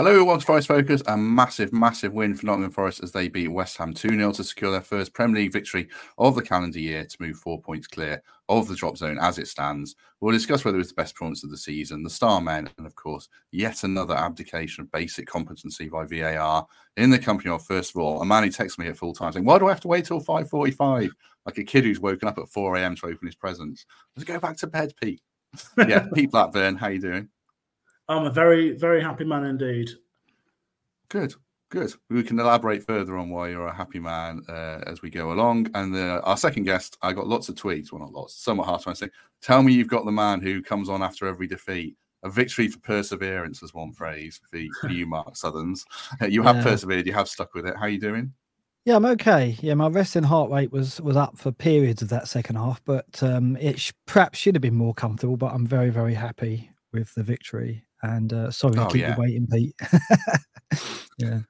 Hello, everyone. Forest Focus. A massive, massive win for Nottingham Forest as they beat West Ham 2 0 to secure their first Premier League victory of the calendar year to move four points clear of the drop zone as it stands. We'll discuss whether it's the best performance of the season, the star men, and of course, yet another abdication of basic competency by VAR in the company of, first of all, a man who texts me at full time saying, Why do I have to wait till 5.45? Like a kid who's woken up at 4 a.m. to open his presents. Let's go back to bed, Pete. yeah, Pete Blackburn, how you doing? I'm a very, very happy man indeed. Good, good. We can elaborate further on why you're a happy man uh, as we go along. And uh, our second guest, I got lots of tweets. Well, not lots, somewhat hard to say. Tell me you've got the man who comes on after every defeat. A victory for perseverance was one phrase for, for you, Mark Sutherns. you have yeah. persevered. You have stuck with it. How are you doing? Yeah, I'm okay. Yeah, my resting heart rate was was up for periods of that second half, but um, it sh- perhaps should have been more comfortable. But I'm very, very happy with the victory. And uh, sorry oh, keep yeah. you waiting, Pete. yeah.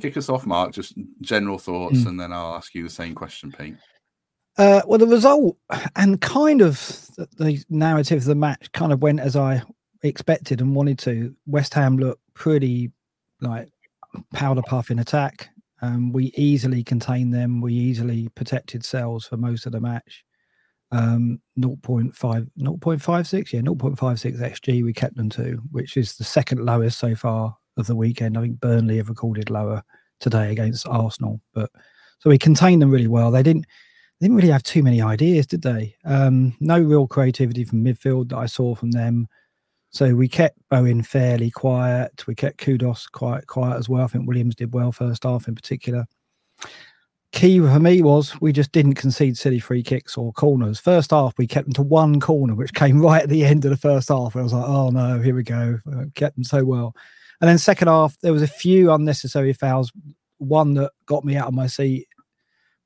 Kick us off, Mark. Just general thoughts, mm. and then I'll ask you the same question, Pete. Uh, well, the result and kind of the, the, narrative of the match kind of went as I expected and wanted to. West Ham looked pretty like powder puff in attack. Um, we easily contained them. We easily protected cells for most of the match um 0.5 0.56 yeah 0.56 xg we kept them to which is the second lowest so far of the weekend. I think burnley have recorded lower today against arsenal but so we contained them really well. They didn't they didn't really have too many ideas did they? Um no real creativity from midfield that i saw from them. So we kept Bowen fairly quiet. We kept Kudus quite quiet as well. I think williams did well first half in particular key for me was we just didn't concede silly free kicks or corners. First half, we kept them to one corner, which came right at the end of the first half. I was like, oh no, here we go. Uh, kept them so well. And then second half, there was a few unnecessary fouls. One that got me out of my seat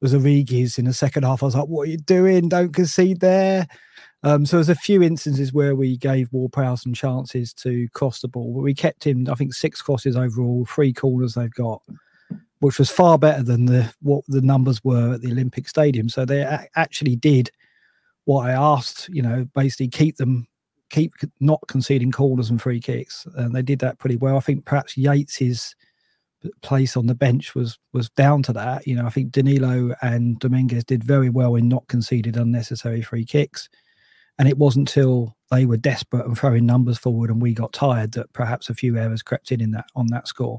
was Origi in the second half. I was like, what are you doing? Don't concede there. Um, so there's a few instances where we gave Ward-Prowse some chances to cross the ball, but we kept him, I think, six crosses overall, three corners they've got which was far better than the what the numbers were at the Olympic Stadium. So they a- actually did what I asked. You know, basically keep them keep not conceding corners and free kicks, and they did that pretty well. I think perhaps Yates's place on the bench was was down to that. You know, I think Danilo and Dominguez did very well in not conceding unnecessary free kicks. And it wasn't until they were desperate and throwing numbers forward and we got tired that perhaps a few errors crept in in that on that score.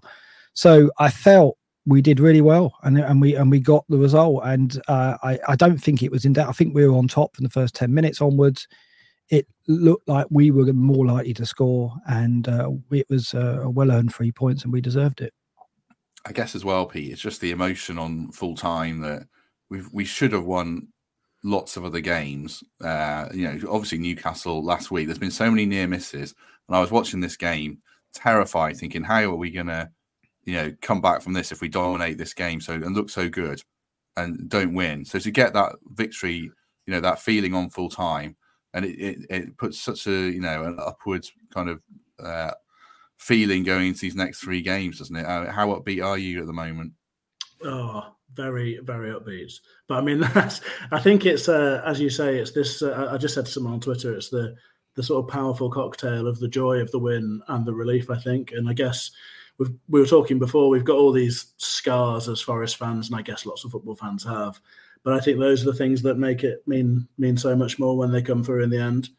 So I felt we did really well and, and we and we got the result. And uh, I, I don't think it was in doubt. I think we were on top from the first 10 minutes onwards. It looked like we were more likely to score and uh, it was a well-earned three points and we deserved it. I guess as well pete it's just the emotion on full time that we we should have won lots of other games. Uh, you know obviously newcastle last week there's been so many near misses and i was watching this game terrified thinking how are we going to you know, come back from this if we dominate this game so and look so good and don't win. So to get that victory, you know, that feeling on full time, and it, it, it puts such a you know an upwards kind of uh, feeling going into these next three games, doesn't it? Uh, how upbeat are you at the moment? Oh, very very upbeat. But I mean, that's I think it's uh, as you say, it's this. Uh, I just said to someone on Twitter, it's the the sort of powerful cocktail of the joy of the win and the relief. I think, and I guess we were talking before, we've got all these scars as Forest fans, and I guess lots of football fans have. But I think those are the things that make it mean mean so much more when they come through in the end.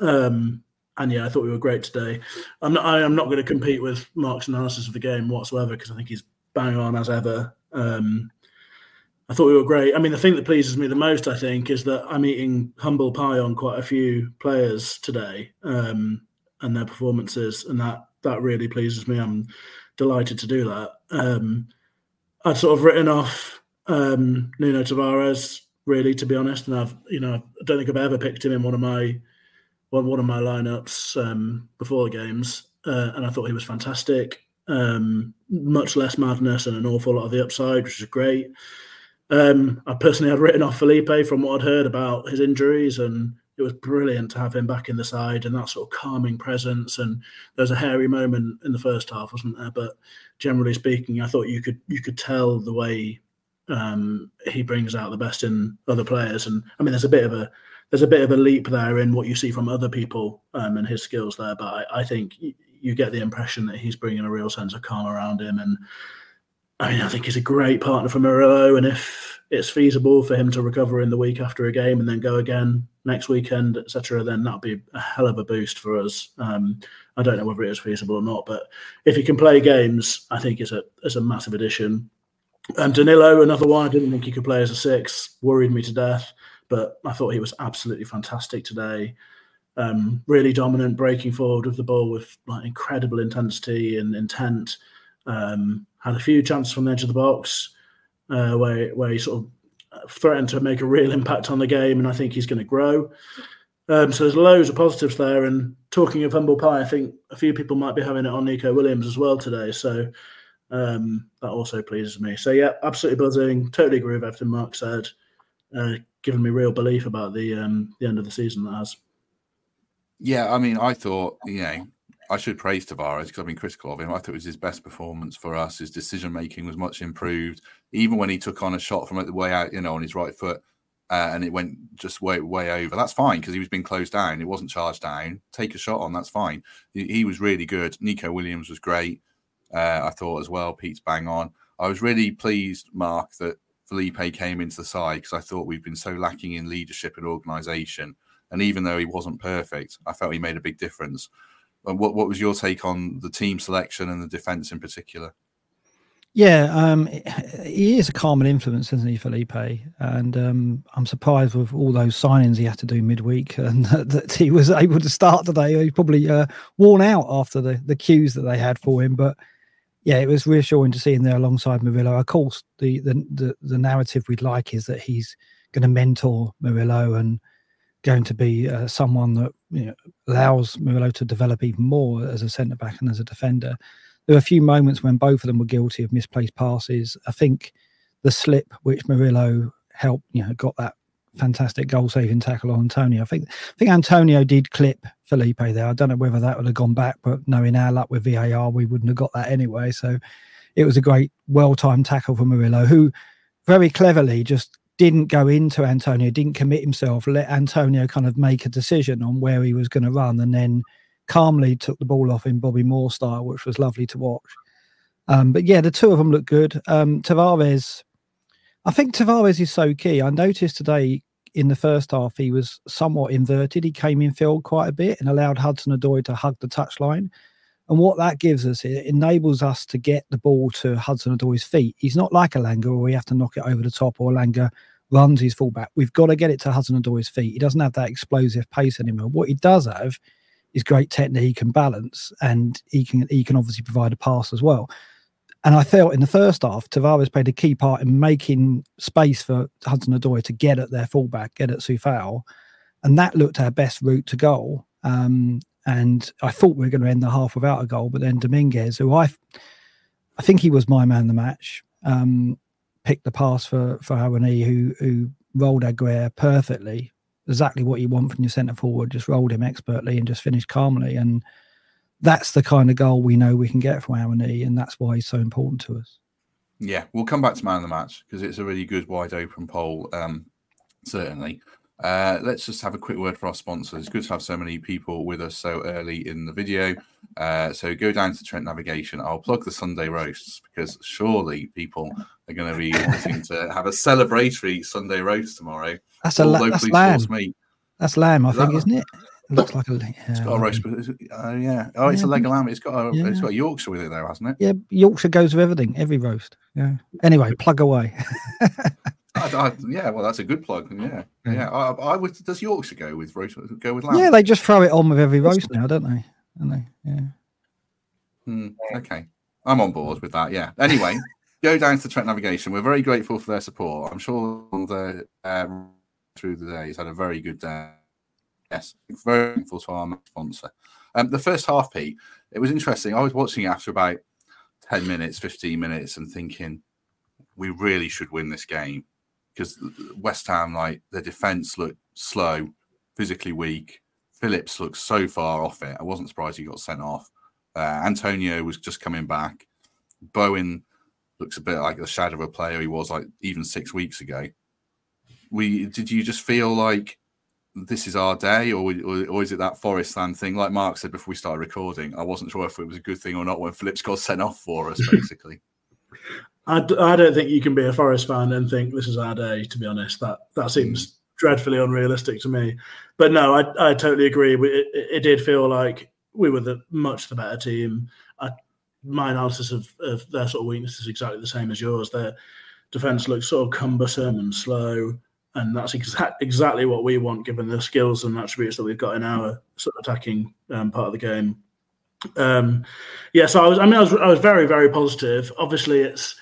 Um, and yeah, I thought we were great today. I'm not. I am not going to compete with Mark's analysis of the game whatsoever because I think he's bang on as ever. Um, I thought we were great. I mean, the thing that pleases me the most, I think, is that I'm eating humble pie on quite a few players today um, and their performances, and that that really pleases me. I'm delighted to do that. Um, I'd sort of written off um, Nuno Tavares really, to be honest, and I've you know I don't think I've ever picked him in one of my one one of my lineups um, before the games, uh, and I thought he was fantastic. Um, much less madness and an awful lot of the upside, which is great. Um, I personally had written off Felipe from what I'd heard about his injuries, and it was brilliant to have him back in the side and that sort of calming presence. And there was a hairy moment in the first half, wasn't there? But generally speaking, I thought you could you could tell the way um, he brings out the best in other players. And I mean, there's a bit of a there's a bit of a leap there in what you see from other people um, and his skills there. But I, I think you get the impression that he's bringing a real sense of calm around him and I mean, I think he's a great partner for Murillo, and if it's feasible for him to recover in the week after a game and then go again next weekend, etc., then that'd be a hell of a boost for us. Um, I don't know whether it is feasible or not, but if he can play games, I think it's a it's a massive addition. Um, Danilo, another one. I didn't think he could play as a six. Worried me to death, but I thought he was absolutely fantastic today. Um, really dominant, breaking forward with the ball with like incredible intensity and intent. Um, had a few chances from the edge of the box uh, where where he sort of threatened to make a real impact on the game, and I think he's going to grow. Um, so there's loads of positives there. And talking of humble pie, I think a few people might be having it on Nico Williams as well today. So um, that also pleases me. So yeah, absolutely buzzing. Totally agree with everything Mark said. Uh, giving me real belief about the um, the end of the season that has. Yeah, I mean, I thought you know I should praise Tavares because I've been critical of him. I thought it was his best performance for us. His decision making was much improved. Even when he took on a shot from the way out, you know, on his right foot, uh, and it went just way way over. That's fine because he was being closed down. It wasn't charged down. Take a shot on. That's fine. He, he was really good. Nico Williams was great. Uh, I thought as well. Pete's bang on. I was really pleased, Mark, that Felipe came into the side because I thought we've been so lacking in leadership and organisation. And even though he wasn't perfect, I felt he made a big difference. What what was your take on the team selection and the defense in particular? Yeah, um, he is a calming influence, isn't he, Felipe? And um, I'm surprised with all those signings he had to do midweek, and that, that he was able to start today. He's probably uh, worn out after the the cues that they had for him, but yeah, it was reassuring to see him there alongside Murillo. Of course, the the the, the narrative we'd like is that he's going to mentor Murillo and going to be uh, someone that you know, allows Murillo to develop even more as a centre back and as a defender. There were a few moments when both of them were guilty of misplaced passes. I think the slip which Murillo helped, you know, got that fantastic goal saving tackle on Antonio. I think I think Antonio did clip Felipe there. I don't know whether that would have gone back, but knowing our luck with VAR, we wouldn't have got that anyway. So it was a great, well timed tackle for Murillo, who very cleverly just didn't go into Antonio, didn't commit himself, let Antonio kind of make a decision on where he was going to run, and then calmly took the ball off in Bobby Moore style, which was lovely to watch. Um, but yeah, the two of them look good. Um, Tavares, I think Tavares is so key. I noticed today in the first half he was somewhat inverted. He came in field quite a bit and allowed Hudson Odoi to hug the touchline. And what that gives us, it enables us to get the ball to Hudson Odoi's feet. He's not like Elanga where we have to knock it over the top or Elanga runs his fullback. We've got to get it to Hudson Odoi's feet. He doesn't have that explosive pace anymore. What he does have is great technique and balance, and he can he can obviously provide a pass as well. And I felt in the first half, Tavares played a key part in making space for Hudson Odoi to get at their fullback, get at Coufal. And that looked our best route to goal. Um, and I thought we were going to end the half without a goal, but then Dominguez, who I, I think he was my man of the match, um, picked the pass for for Awoniyi, who who rolled Aguerd perfectly, exactly what you want from your centre forward. Just rolled him expertly and just finished calmly, and that's the kind of goal we know we can get from Awoniyi, and that's why he's so important to us. Yeah, we'll come back to man of the match because it's a really good wide open poll, um, certainly. Uh, let's just have a quick word for our sponsors. It's good to have so many people with us so early in the video. Uh, so go down to Trent Navigation. I'll plug the Sunday roasts because surely people are going to be wanting to have a celebratory Sunday roast tomorrow. That's a la- that's lamb. Meat. That's lamb, I is think, isn't it? it? Looks like a. Yeah, it's got a roast, but uh, yeah. Oh, it's yeah, a leg of lamb. It's got a, yeah. it's got Yorkshire with it, though, hasn't it? Yeah, Yorkshire goes with everything, every roast. Yeah. Anyway, plug away. I, I, yeah, well, that's a good plug. Yeah, yeah. I, I, would. Does Yorkshire go with roast? Go with lamb? Yeah, they just throw it on with every roast now, don't they? Don't they? Yeah. Hmm, okay, I'm on board with that. Yeah. Anyway, go down to the Trent Navigation. We're very grateful for their support. I'm sure the um, through the day, he's had a very good day. Yes, very thankful to our sponsor. Um, the first half, Pete, it was interesting. I was watching it after about 10 minutes, 15 minutes, and thinking, we really should win this game because West Ham, like their defense looked slow. physically weak. Phillips looks so far off it. I wasn't surprised he got sent off. Uh, Antonio was just coming back. Bowen looks a bit like the shadow of a player he was like even six weeks ago. We did you just feel like this is our day, or, or, or is it that Forest land thing? Like Mark said before we started recording, I wasn't sure if it was a good thing or not when Phillips got sent off for us, basically. I d- I don't think you can be a Forest fan and think this is our day. To be honest, that that seems mm. dreadfully unrealistic to me. But no, I I totally agree. It, it, it did feel like we were the much the better team. I, my analysis of, of their sort of weakness is exactly the same as yours. Their defense looks sort of cumbersome and slow, and that's exact, exactly what we want given the skills and attributes that we've got in our sort of attacking um, part of the game. Um, yeah, so I was. I mean, I was. I was very, very positive. Obviously, it's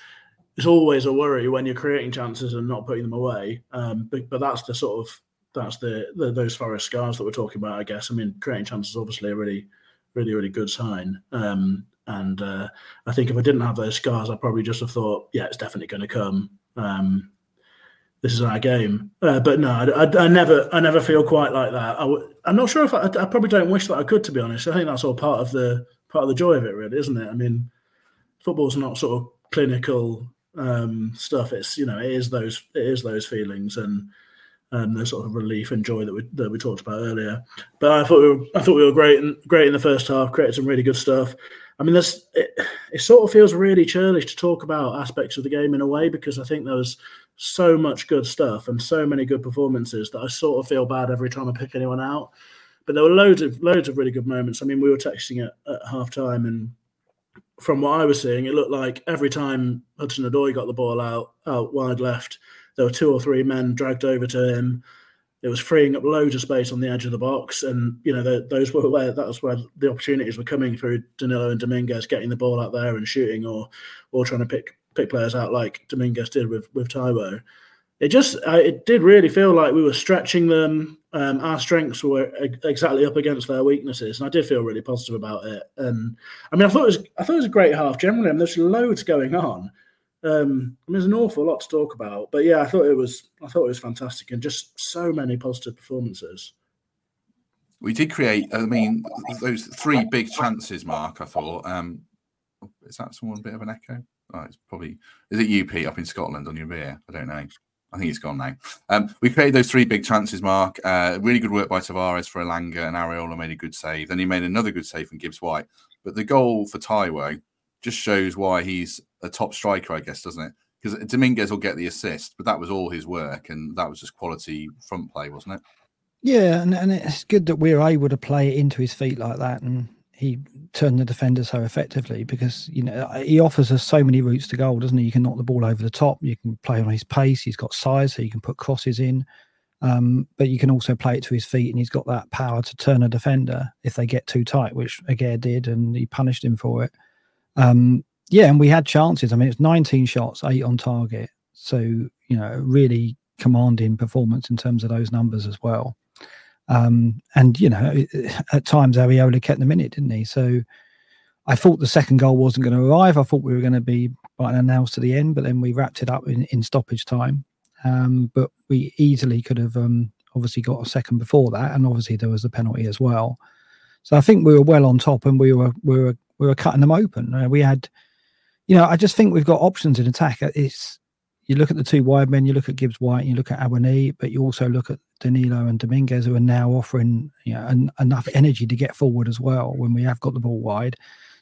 it's always a worry when you're creating chances and not putting them away. Um, but, but that's the sort of that's the, the, those forest scars that we're talking about. I guess. I mean, creating chances obviously a really, really, really good sign. Um, and uh, I think if I didn't have those scars, I probably just have thought, yeah, it's definitely going to come. Um, this is our game. Uh, but no, I, I, I, never, I never feel quite like that. i w- I'm not sure if I, I probably don't wish that I could, to be honest. I think that's all part of the part of the joy of it, really, isn't it? I mean, football's not sort of clinical um, stuff. It's you know it is those it is those feelings and um, the sort of relief and joy that we that we talked about earlier. But I thought we were, I thought we were great and great in the first half. Created some really good stuff. I mean, this it, it sort of feels really churlish to talk about aspects of the game in a way because I think there was so much good stuff and so many good performances that I sort of feel bad every time I pick anyone out. But there were loads of loads of really good moments. I mean, we were texting at, at half time and from what I was seeing, it looked like every time Hudson Odoi got the ball out out wide left, there were two or three men dragged over to him. It was freeing up loads of space on the edge of the box, and you know the, those were where that was where the opportunities were coming through Danilo and Dominguez getting the ball out there and shooting, or or trying to pick pick players out like Dominguez did with with Taiwo it just uh, it did really feel like we were stretching them. Um, our strengths were exactly up against their weaknesses, and I did feel really positive about it. And I mean, I thought it was I thought it was a great half generally. I mean, there's loads going on. Um, I mean, there's an awful lot to talk about, but yeah, I thought it was I thought it was fantastic, and just so many positive performances. We did create. I mean, those three big chances, Mark. I thought. Um, is that someone a bit of an echo? Oh, it's probably. Is it you, Pete, up in Scotland on your beer? I don't know. I think he's gone now. Um, we created those three big chances, Mark. Uh, really good work by Tavares for Elanga, and Areola made a good save. Then he made another good save from Gibbs White. But the goal for Taiwo just shows why he's a top striker, I guess, doesn't it? Because Dominguez will get the assist, but that was all his work, and that was just quality front play, wasn't it? Yeah, and, and it's good that we're able to play it into his feet like that and he turned the defender so effectively because you know he offers us so many routes to goal, doesn't he? You can knock the ball over the top, you can play on his pace, he's got size, so you can put crosses in, um, but you can also play it to his feet, and he's got that power to turn a defender if they get too tight, which Aguerd did, and he punished him for it. Um, yeah, and we had chances. I mean, it's 19 shots, eight on target, so you know, really commanding performance in terms of those numbers as well. Um, and you know, at times Areola kept them in it, didn't he? So I thought the second goal wasn't going to arrive. I thought we were going to be right announced to the end, but then we wrapped it up in, in stoppage time. Um, but we easily could have um, obviously got a second before that, and obviously there was a penalty as well. So I think we were well on top, and we were we were we were cutting them open. Uh, we had, you know, I just think we've got options in attack. It's you look at the two wide men, you look at Gibbs White, you look at Awoniyi, but you also look at Danilo and Dominguez, who are now offering you know, en- enough energy to get forward as well when we have got the ball wide.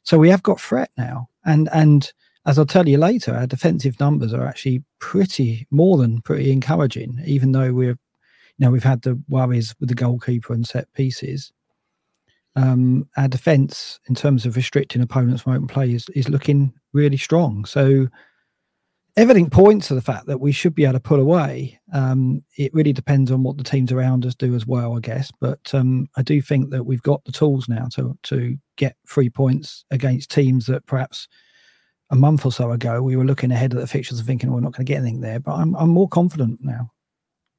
So we have got threat now, and and as I'll tell you later, our defensive numbers are actually pretty more than pretty encouraging, even though we're, you know, we've had the worries with the goalkeeper and set pieces. Um, our defence, in terms of restricting opponents from open play, is, is looking really strong. So everything points to the fact that we should be able to pull away. Um, it really depends on what the teams around us do as well, I guess. But um, I do think that we've got the tools now to to get three points against teams that perhaps a month or so ago we were looking ahead at the fixtures and thinking we're not going to get anything there. But I'm I'm more confident now.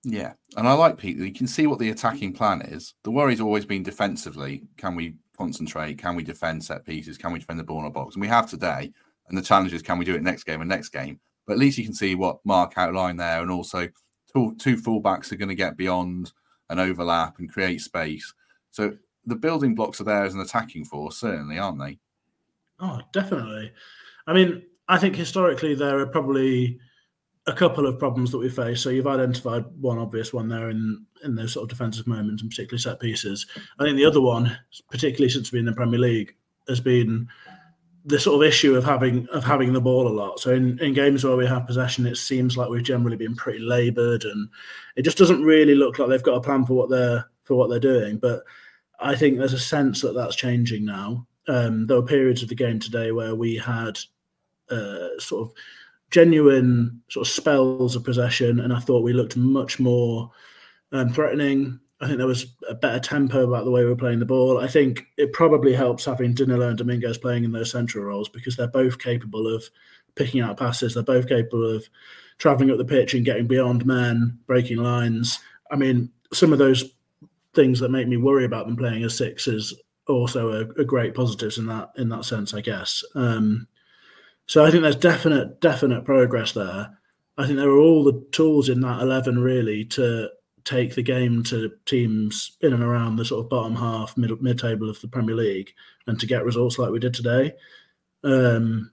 Yeah, and I like Pete. You can see what the attacking plan is. The worry's always been defensively. Can we concentrate? Can we defend set pieces? Can we defend the ball in our box? And we have today. And the challenge is, can we do it next game and next game? But at least you can see what Mark outlined there, and also two, two fullbacks are going to get beyond and overlap and create space. So the building blocks are there as an attacking force, certainly, aren't they? Oh, definitely. I mean, I think historically there are probably a couple of problems that we face. So you've identified one obvious one there in in those sort of defensive moments and particularly set pieces. I think the other one, particularly since being in the Premier League, has been the sort of issue of having of having the ball a lot. So in, in games where we have possession, it seems like we've generally been pretty laboured, and it just doesn't really look like they've got a plan for what they're for what they're doing. But I think there's a sense that that's changing now. Um, there were periods of the game today where we had uh, sort of genuine sort of spells of possession, and I thought we looked much more um, threatening. I think there was a better tempo about the way we were playing the ball. I think it probably helps having Danilo and Dominguez playing in those central roles because they're both capable of picking out passes. They're both capable of traveling up the pitch and getting beyond men, breaking lines. I mean, some of those things that make me worry about them playing as sixes also a, a great positives in that in that sense, I guess. Um, so I think there's definite definite progress there. I think there are all the tools in that eleven really to take the game to teams in and around the sort of bottom half, mid mid table of the Premier League, and to get results like we did today. Um,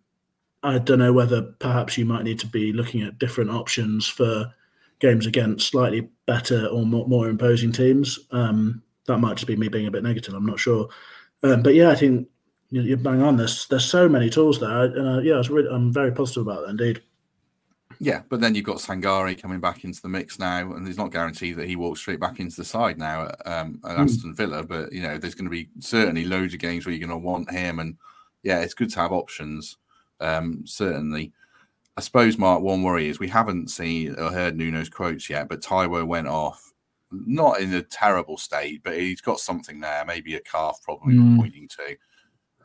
I don't know whether perhaps you might need to be looking at different options for games against slightly better or more, more imposing teams. Um, that might just be me being a bit negative. I'm not sure, um, but yeah, I think you're bang on. There's there's so many tools there, and uh, yeah, really, I'm very positive about that indeed. Yeah, but then you've got Sangare coming back into the mix now, and there's not guaranteed that he walks straight back into the side now at, um, at mm. Aston Villa. But you know, there's going to be certainly loads of games where you're going to want him, and yeah, it's good to have options. Um, certainly, I suppose, Mark. One worry is we haven't seen or heard Nuno's quotes yet, but Taiwo went off, not in a terrible state, but he's got something there, maybe a calf problem mm. pointing to.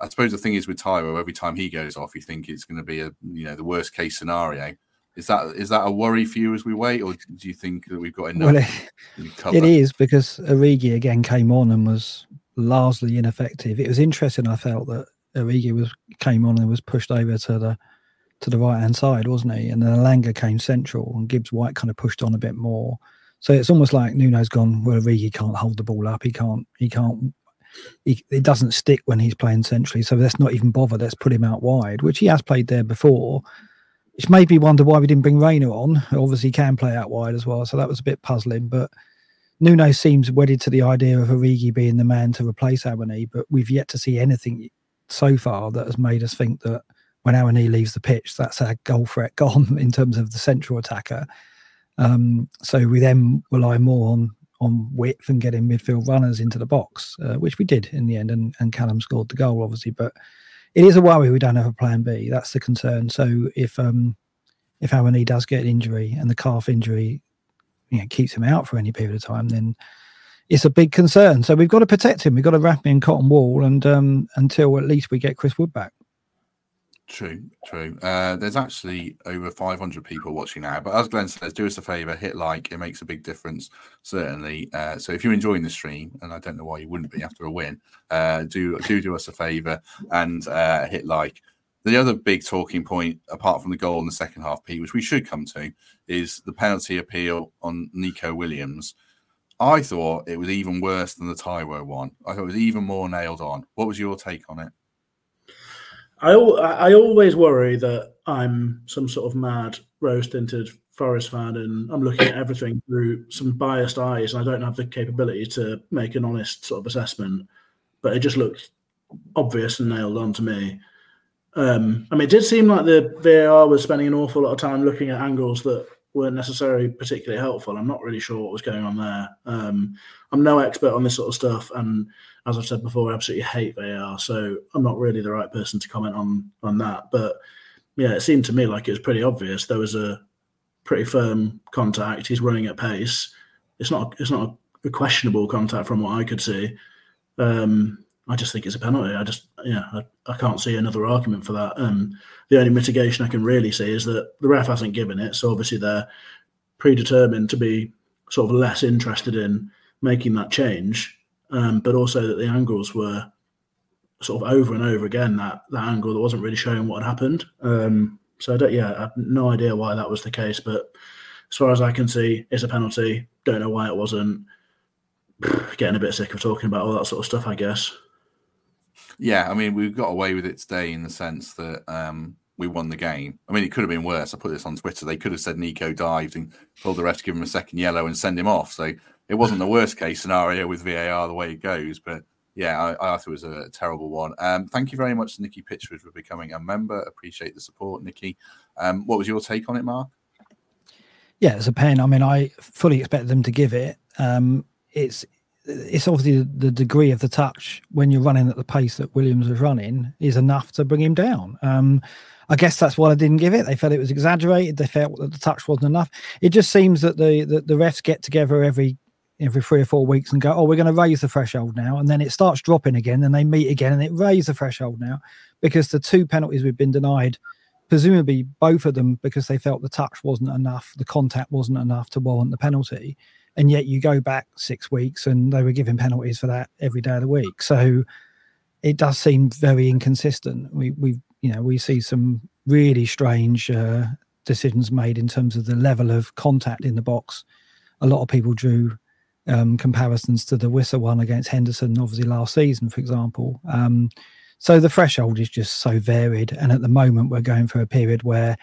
I suppose the thing is with Taiwo, every time he goes off, you think it's going to be a you know the worst case scenario. Is that is that a worry for you as we wait, or do you think that we've got enough? Well, it, it is because Origi again came on and was largely ineffective. It was interesting. I felt that Origi was came on and was pushed over to the to the right hand side, wasn't he? And then Elanga came central, and Gibbs White kind of pushed on a bit more. So it's almost like Nuno's gone. Well, Origi can't hold the ball up. He can't. He can't. He, it doesn't stick when he's playing centrally. So let's not even bother. Let's put him out wide, which he has played there before which made me wonder why we didn't bring Reyna on. Obviously, can play out wide as well, so that was a bit puzzling. But Nuno seems wedded to the idea of Origi being the man to replace Awoniyi, but we've yet to see anything so far that has made us think that when Awoniyi leaves the pitch, that's our goal threat gone in terms of the central attacker. Um, so we then rely more on on width and getting midfield runners into the box, uh, which we did in the end, and, and Callum scored the goal, obviously. But it is a worry we don't have a plan B. That's the concern. So if um if Awoniyi does get an injury and the calf injury you know, keeps him out for any period of time, then it's a big concern. So we've got to protect him. We've got to wrap him in cotton wool and um, until at least we get Chris Wood back. True, true. Uh, there's actually over 500 people watching now, but as Glenn says, do us a favor, hit like. It makes a big difference, certainly. Uh, so if you're enjoying the stream, and I don't know why you wouldn't be after a win, uh, do do do us a favor and uh, hit like. The other big talking point, apart from the goal in the second half, Pete, which we should come to, is the penalty appeal on Nico Williams. I thought it was even worse than the Taiwo one. I thought it was even more nailed on. What was your take on it? I I always worry that I'm some sort of mad rose tinted Forest fan and I'm looking at everything through some biased eyes and I don't have the capability to make an honest sort of assessment. But it just looked obvious and nailed on to me. Um, I mean, it did seem like the VAR was spending an awful lot of time looking at angles that weren't necessarily particularly helpful. I'm not really sure what was going on there. Um, I'm no expert on this sort of stuff, and as I've said before, I absolutely hate VAR, so I'm not really the right person to comment on on that. But yeah, it seemed to me like it was pretty obvious. There was a pretty firm contact. He's running at pace. It's not it's not a questionable contact from what I could see. Um, I just think it's a penalty. I just yeah, I, I can't see another argument for that. Um, the only mitigation I can really see is that the ref hasn't given it, so obviously they're predetermined to be sort of less interested in making that change um, but also that the angles were sort of over and over again that that angle that wasn't really showing what had happened. Um, so I don't, yeah, I have no idea why that was the case, but as far as I can see, it's a penalty. Don't know why it wasn't. getting a bit sick of talking about all that sort of stuff, I guess. Yeah, I mean, we got away with it today in the sense that um, we won the game. I mean, it could have been worse. I put this on Twitter. They could have said Nico dived and told the ref to give him a second yellow and send him off. So it wasn't the worst case scenario with VAR the way it goes. But yeah, I, I thought it was a terrible one. Um, thank you very much to Nikki Pitchford for becoming a member. Appreciate the support, Nikki. Um, what was your take on it, Mark? Yeah, it's a pain. I mean, I fully expect them to give it. Um, it's it's obviously the degree of the touch when you're running at the pace that Williams was running is enough to bring him down. Um, I guess that's why I didn't give it. They felt it was exaggerated. They felt that the touch wasn't enough. It just seems that the the, the refs get together every every three or four weeks and go, oh, we're going to raise the threshold now, and then it starts dropping again, and they meet again, and it raises the threshold now because the two penalties we've been denied, presumably both of them because they felt the touch wasn't enough, the contact wasn't enough to warrant the penalty and yet you go back six weeks and they were giving penalties for that every day of the week. So it does seem very inconsistent. We we you know we see some really strange uh, decisions made in terms of the level of contact in the box. A lot of people drew um, comparisons to the Wissa one against Henderson, obviously last season, for example. Um, so the threshold is just so varied, and at the moment we're going through a period where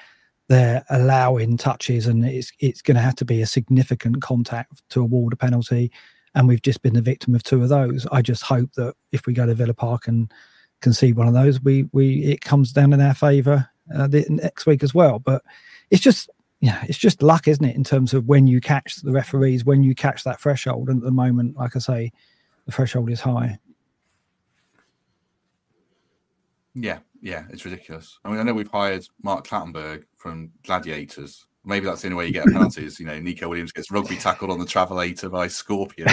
they're allowing touches, and it's it's going to have to be a significant contact to award a penalty. And we've just been the victim of two of those. I just hope that if we go to Villa Park and concede one of those, we we it comes down in our favour uh, the, next week as well. But it's just yeah, it's just luck, isn't it, in terms of when you catch the referees, when you catch that threshold. And at the moment, like I say, the threshold is high. Yeah, yeah, it's ridiculous. I mean, I know we've hired Mark Clattenburg from Gladiators. Maybe that's the only way you get penalties. you know, Nico Williams gets rugby tackled on the Travelator by Scorpion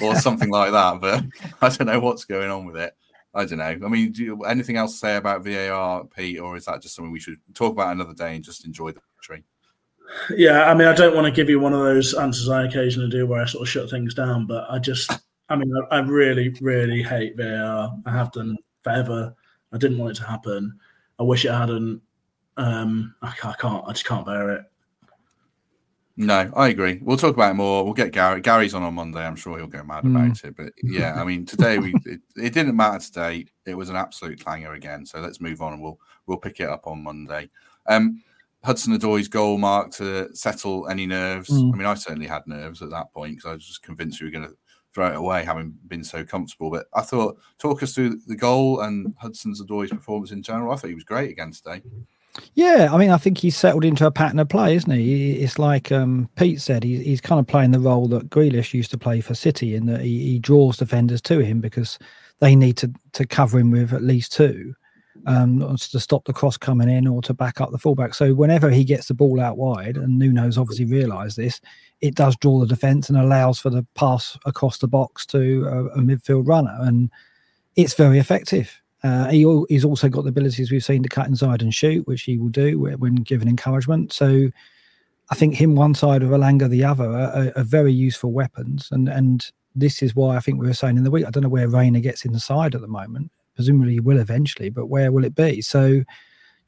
or something like that. But I don't know what's going on with it. I don't know. I mean, do you, anything else to say about VAR, Pete, or is that just something we should talk about another day and just enjoy the tree? Yeah, I mean, I don't want to give you one of those answers I occasionally do where I sort of shut things down, but I just, I mean, I really, really hate VAR. I have done forever. I didn't want it to happen. I wish it hadn't. Um, I, I can't. I just can't bear it. No, I agree. We'll talk about it more. We'll get Gary. Gary's on on Monday. I'm sure he'll go mad mm. about it. But yeah, I mean, today we it, it, didn't matter today. It was an absolute clanger again. So let's move on and we'll we'll pick it up on Monday. Um, Hudson Odoi's goal mark to settle any nerves. Mm. I mean, I certainly had nerves at that point because I was just convinced we were going to throw it away, having been so comfortable. But I thought, talk us through the goal and Hudson's Odoi's performance in general. I thought he was great again today. Yeah, I mean, I think he's settled into a pattern of play, isn't he? It's like um, Pete said, he's, he's kind of playing the role that Grealish used to play for City, in that he, he draws defenders to him because they need to to cover him with at least two um, to stop the cross coming in or to back up the fullback. So whenever he gets the ball out wide, and Nuno's obviously realised this, it does draw the defence and allows for the pass across the box to a, a midfield runner, and it's very effective. Uh, he, he's also got the abilities we've seen to cut inside and shoot, which he will do when given encouragement. So I think him one side of Elanga the other are, are, very useful weapons, and and this is why I think we were saying in the week. I don't know where Reyna gets inside at the moment presumably will eventually, but where will it be? So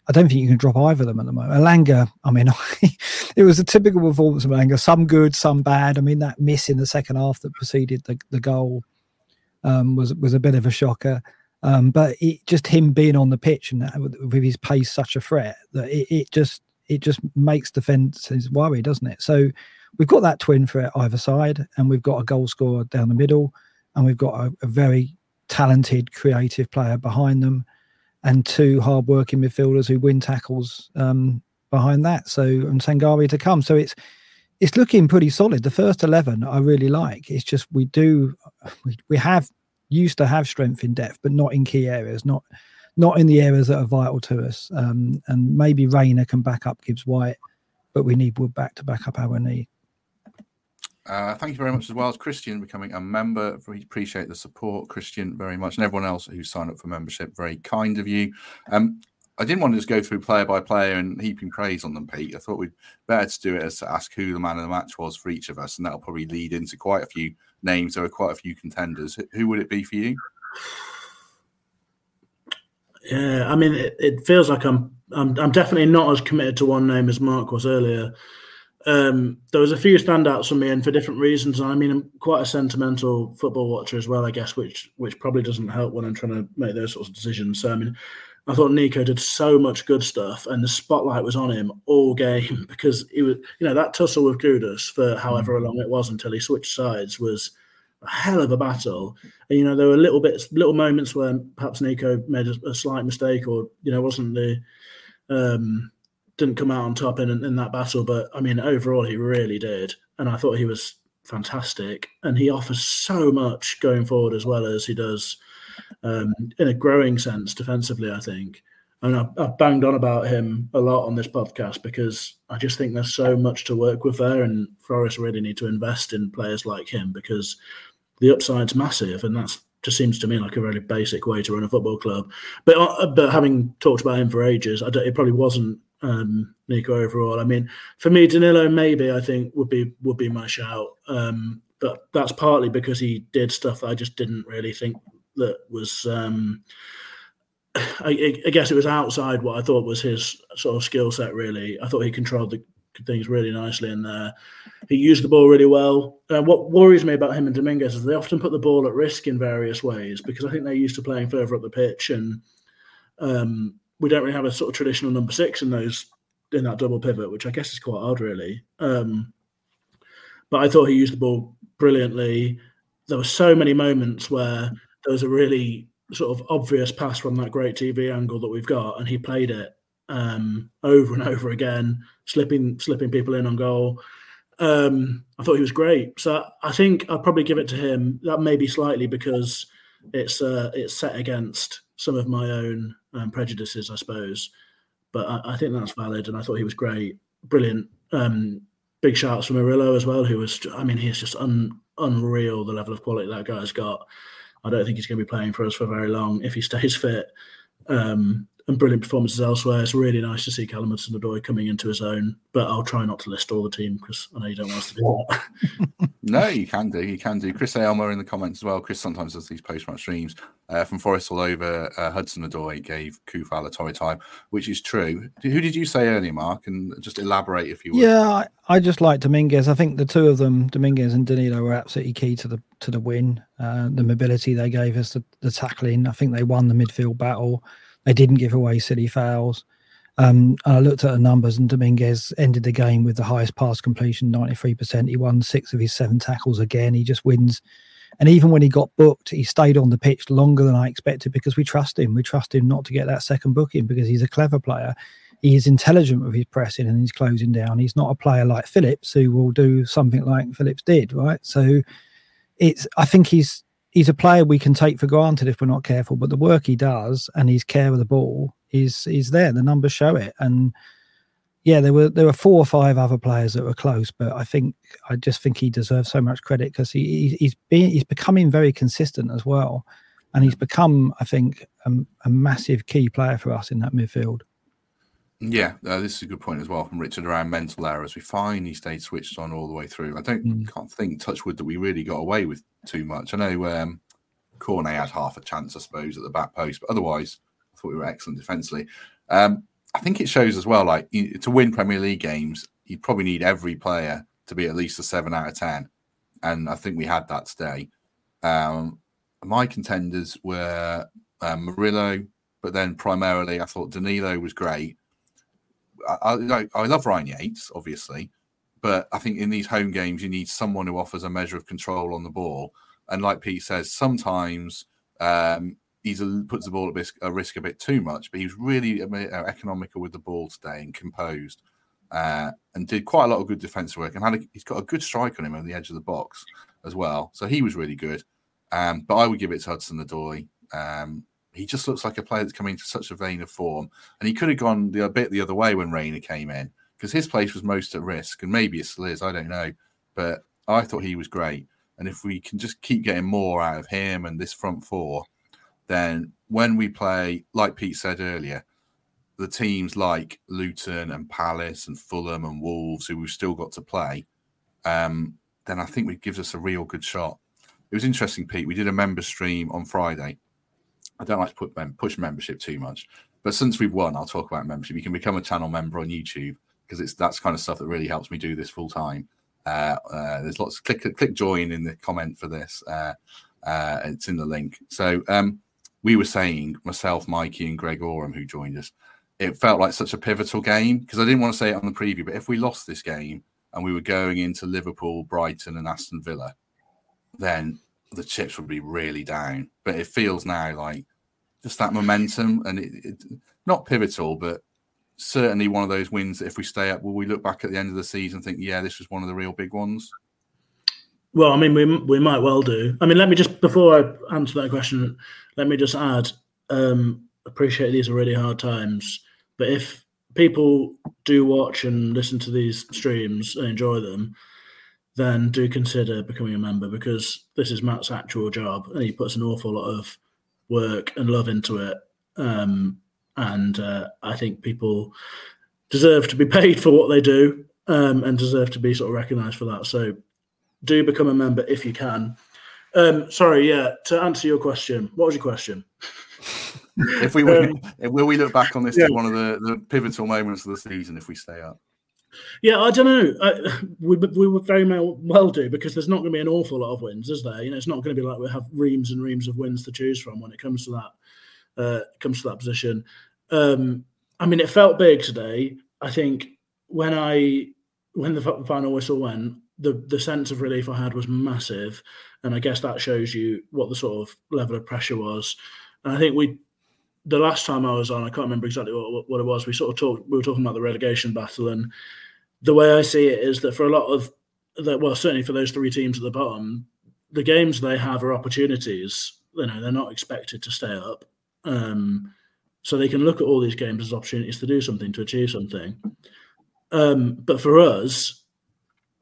I don't think you can drop either of them at the moment. Elanga, I mean, it was a typical performance of Elanga, some good, some bad. I mean, that miss in the second half that preceded the, the goal um, was was a bit of a shocker. Um, but it, just him being on the pitch and that, with, with, his pace such a threat that it, it just it just makes defences worry, doesn't it? So we've got that twin for either side, and we've got a goal scorer down the middle, and we've got a, a very talented, creative player behind them, and two hard-working midfielders who win tackles um, behind that. So and Sangare to come. So it's it's looking pretty solid. The first eleven I really like. It's just we do we, we have used to have strength in depth, but not in key areas, not not in the areas that are vital to us. Um, and maybe Reyna can back up Gibbs White, but we need Wood back to back up our need. Uh, thank you very much as well as Christian becoming a member. We appreciate the support, Christian, very much, and everyone else who signed up for membership. Very kind of you. Um, I didn't want to just go through player by player and heaping praise on them, Pete. I thought we'd better to do it as to ask who the man of the match was for each of us, and that'll probably lead into quite a few names. There are quite a few contenders. Who would it be for you? Yeah, I mean, it, it feels like I'm, I'm I'm definitely not as committed to one name as Mark was earlier. Um, there was a few standouts for me, and for different reasons. I mean, I'm quite a sentimental football watcher as well, I guess, which which probably doesn't help when I'm trying to make those sorts of decisions. So, I mean, I thought Nico did so much good stuff, and the spotlight was on him all game because he was, you know, that tussle with Kudus for however mm. long it was until he switched sides was a hell of a battle. And you know, there were little bits, little moments where perhaps Nico made a, a slight mistake, or you know, wasn't the um, didn't come out on top in in that battle. But I mean, overall, he really did, and I thought he was fantastic, and he offers so much going forward as well as he does um, in a growing sense defensively. I think. Mean, I've, I've, banged on about him a lot on this podcast because I just think there's so much to work with there, and Forest really need to invest in players like him because the upside's massive, and that's just seems to me like a really basic way to run a football club. But uh, but having talked about him for ages, it probably wasn't um, Nico overall. I mean, for me, Danilo maybe I think would be would be my shout. Um, but that's partly because he did stuff I just didn't really think that was. Um, I, I, guess it was outside what I thought was his sort of skill set. Really, I thought he controlled the things really nicely in there. He used the ball really well. Uh, what worries me about him and Dominguez is they often put the ball at risk in various ways because I think they're used to playing further up the pitch, and um, we don't really have a sort of traditional number six in those in that double pivot, which I guess is quite odd, really. Um, but I thought he used the ball brilliantly. There were so many moments where there was a really sort of obvious pass from that great TV angle that we've got, and he played it um, over and over again, slipping slipping people in on goal. Um, I thought he was great. So I think I'll probably give it to him. That may be slightly because it's uh, it's set against some of my own um, prejudices, I suppose. But I, I, think that's valid, and I thought he was great, brilliant. Um, big shouts from Murillo as well, who was, I mean, he's just un, unreal the level of quality that guy's got. I don't think he's going to be playing for us for very long if he stays fit. Um, and brilliant performances elsewhere. It's really nice to see Callum Hudson-Odoi coming into his own. But I'll try not to list all the team because I know you don't want us to do that. no, you can do. You can do. Chris Aylmer in the comments as well. Chris sometimes does these post-match streams. Uh, from Forest all over, uh, Hudson-Odoi gave Coufal a torrid time, which is true. Who did you say earlier, Mark? And just elaborate if you would. Yeah, I, I just like Dominguez. I think the two of them, Dominguez and Danilo, were absolutely key to the to the win. Uh, the mobility they gave us, the, the tackling. I think they won the midfield battle. They didn't give away silly fouls. Um, and I looked at the numbers, and Dominguez ended the game with the highest pass completion, 93%. He won six of his seven tackles again. He just wins. And even when he got booked, he stayed on the pitch longer than I expected because we trust him. We trust him not to get that second booking because he's a clever player. He is intelligent with his pressing and he's closing down. He's not a player like Phillips who will do something like Phillips did, right? So it's I think he's he's a player we can take for granted if we're not careful. But the work he does and his care of the ball is is there. The numbers show it. And yeah, there were there were four or five other players that were close, but I think I just think he deserves so much credit because he, he's being he's becoming very consistent as well, and he's become I think a, a massive key player for us in that midfield. Yeah, uh, this is a good point as well from Richard around mental errors. We finally stayed switched on all the way through. I don't mm. can't think Touchwood that we really got away with too much. I know um, Cornet had half a chance, I suppose, at the back post, but otherwise, I thought we were excellent defensively. Um, I think it shows as well, like to win Premier League games, you probably need every player to be at least a seven out of ten, and I think we had that today. Um, my contenders were um, Murillo, but then primarily I thought Danilo was great I, I, I love Ryan Yates, obviously, but I think in these home games you need someone who offers a measure of control on the ball. And like Pete says, sometimes um, he puts the ball at risk, a risk a bit too much, but he was really uh, economical with the ball today and composed, uh, and did quite a lot of good defensive work. And had a, he's got a good strike on him on the edge of the box as well, so he was really good. Um, but I would give it to Hudson-Odoi. Um, he just looks like a player that's coming into such a vein of form. And he could have gone the, a bit the other way when Reyna came in because his place was most at risk. And maybe it still is, I don't know. But I thought he was great. And if we can just keep getting more out of him and this front four, then when we play, like Pete said earlier, the teams like Luton and Palace and Fulham and Wolves, who we've still got to play, um, then I think it gives us a real good shot. It was interesting, Pete. We did a member stream on Friday I don't like to put mem- push membership too much, but since we've won, I'll talk about membership. You can become a channel member on YouTube because it's that's kind of stuff that really helps me do this full time. Uh, uh, there's lots. Click click join in the comment for this. Uh, uh, it's in the link. So um, we were saying myself, Mikey, and Greg Oram, who joined us. It felt like such a pivotal game because I didn't want to say it on the preview, but if we lost this game and we were going into Liverpool, Brighton, and Aston Villa, then the chips would be really down. But it feels now like just that momentum and it, it, not pivotal, but certainly one of those wins that if we stay up, will we look back at the end of the season and think, yeah, this was one of the real big ones? Well, I mean, we we might well do. I mean, let me just before I answer that question, let me just add. Um, appreciate these are really hard times, but if people do watch and listen to these streams and enjoy them, then do consider becoming a member because this is Matt's actual job, and he puts an awful lot of work and love into it. Um, and uh, I think people deserve to be paid for what they do um, and deserve to be sort of recognised for that. So do become a member if you can. Um, sorry, yeah. To answer your question, what was your question? if we um, will we look back on this yeah. as one of the, the pivotal moments of the season if we stay up? Yeah, I don't know. We we would very well do because there's not going to be an awful lot of wins, is there? You know, it's not going to be like we have reams and reams of wins to choose from when it comes to that. Uh, comes to that position. Um, I mean, it felt big today. I think when I when the final whistle went, the the sense of relief I had was massive, and I guess that shows you what the sort of level of pressure was. And I think we, the last time I was on, I can't remember exactly what, what it was. We sort of talked. We were talking about the relegation battle, and the way I see it is that for a lot of that, well, certainly for those three teams at the bottom, the games they have are opportunities. You know, they're not expected to stay up. Um, so they can look at all these games as opportunities to do something, to achieve something. Um, but for us,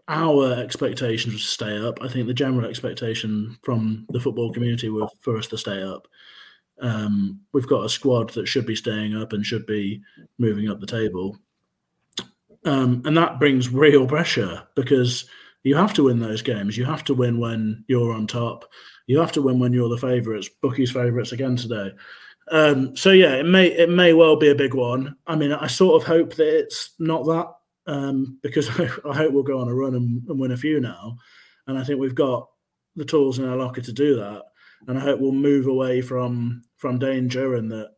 our expectations was to stay up. I think the general expectation from the football community were for us to stay up. Um, we've got a squad that should be staying up and should be moving up the table. Um, and that brings real pressure because you have to win those games. You have to win when you're on top. You have to win when you're the favourites. Bookies favourites again today. Um, so yeah, it may it may well be a big one. I mean, I sort of hope that it's not that um, because I, I, hope we'll go on a run and, and, win a few now. And I think we've got the tools in our locker to do that. And I hope we'll move away from from danger and that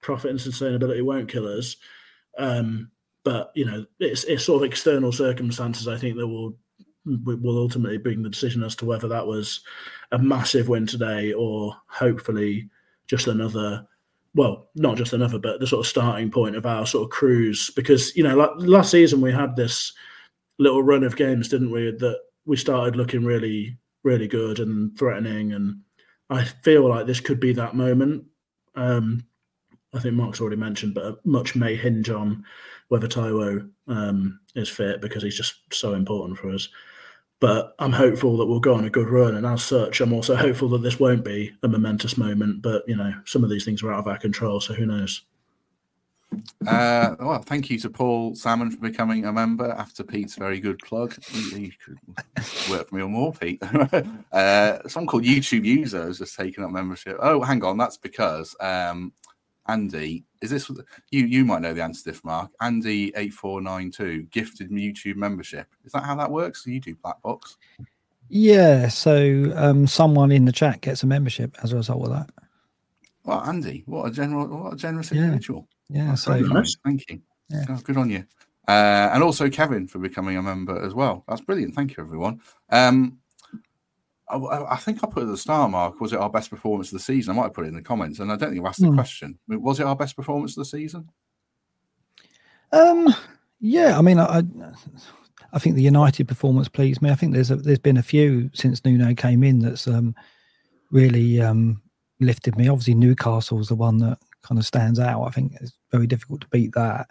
profit and sustainability won't kill us. Um, but you know, it's it's sort of external circumstances. I think that will will ultimately bring the decision as to whether that was a massive win today or hopefully just another well, not just another, but the sort of starting point of our sort of cruise. Because you know, like last season we had this little run of games, didn't we? That we started looking really, really good and threatening, and I feel like this could be that moment. Um, I think Mark's already mentioned, but much may hinge on whether Taiwo um, is fit because he's just so important for us. But I'm hopeful that we'll go on a good run. And as such, I'm also hopeful that this won't be a momentous moment. But, you know, some of these things are out of our control. So who knows? Uh, well, thank you to Paul Salmon for becoming a member after Pete's very good plug. You could work for me or more, Pete. uh, someone called YouTube User has just taken up membership. Oh, hang on, that's because um, Andy, is this you? You might know the answer to this, Mark. Andy eight four nine two gifted YouTube membership. Is that how that works? Do you do black box? Yeah. So um, someone in the chat gets a membership as a result of that. Well, Andy, what a general, what a generous individual. Yeah. yeah so nice. Thank you. Yeah. Oh, good on you. Uh, and also Kevin for becoming a member as well. That's brilliant. Thank you, everyone. Um, I, I, think I put at the start, Mark, was it our best performance of the season? I might have put it in the comments, and I don't think I asked the hmm. question. Was it our best performance of the season? Um, yeah. I mean, I, I think the United performance pleased me. I think there's a, there's been a few since Nuno came in that's um, really um, lifted me. Obviously, Newcastle's the one that kind of stands out. I think it's very difficult to beat that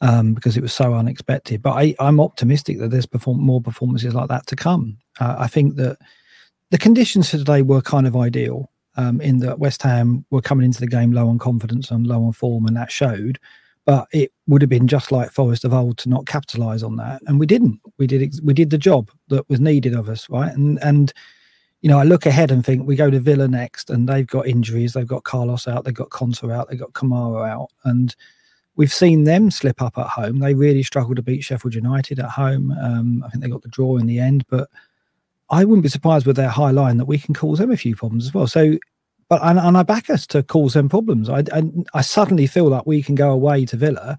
um, because it was so unexpected. But I, am optimistic that there's perform- more performances like that to come. Uh, I think that the conditions for today were kind of ideal um, in that West Ham were coming into the game low on confidence and low on form, and that showed. But it would have been just like Forest of old to not capitalise on that, and we didn't. We did we did the job that was needed of us, right? And and you know, I look ahead and think we go to Villa next, and they've got injuries. They've got Carlos out, they've got Konsa out, they've got Kamara out, and We've seen them slip up at home. They really struggled to beat Sheffield United at home. Um, I think they got the draw in the end, but I wouldn't be surprised with their high line that we can cause them a few problems as well. So, but and, and I back us to cause them problems. I, I, I suddenly feel like we can go away to Villa,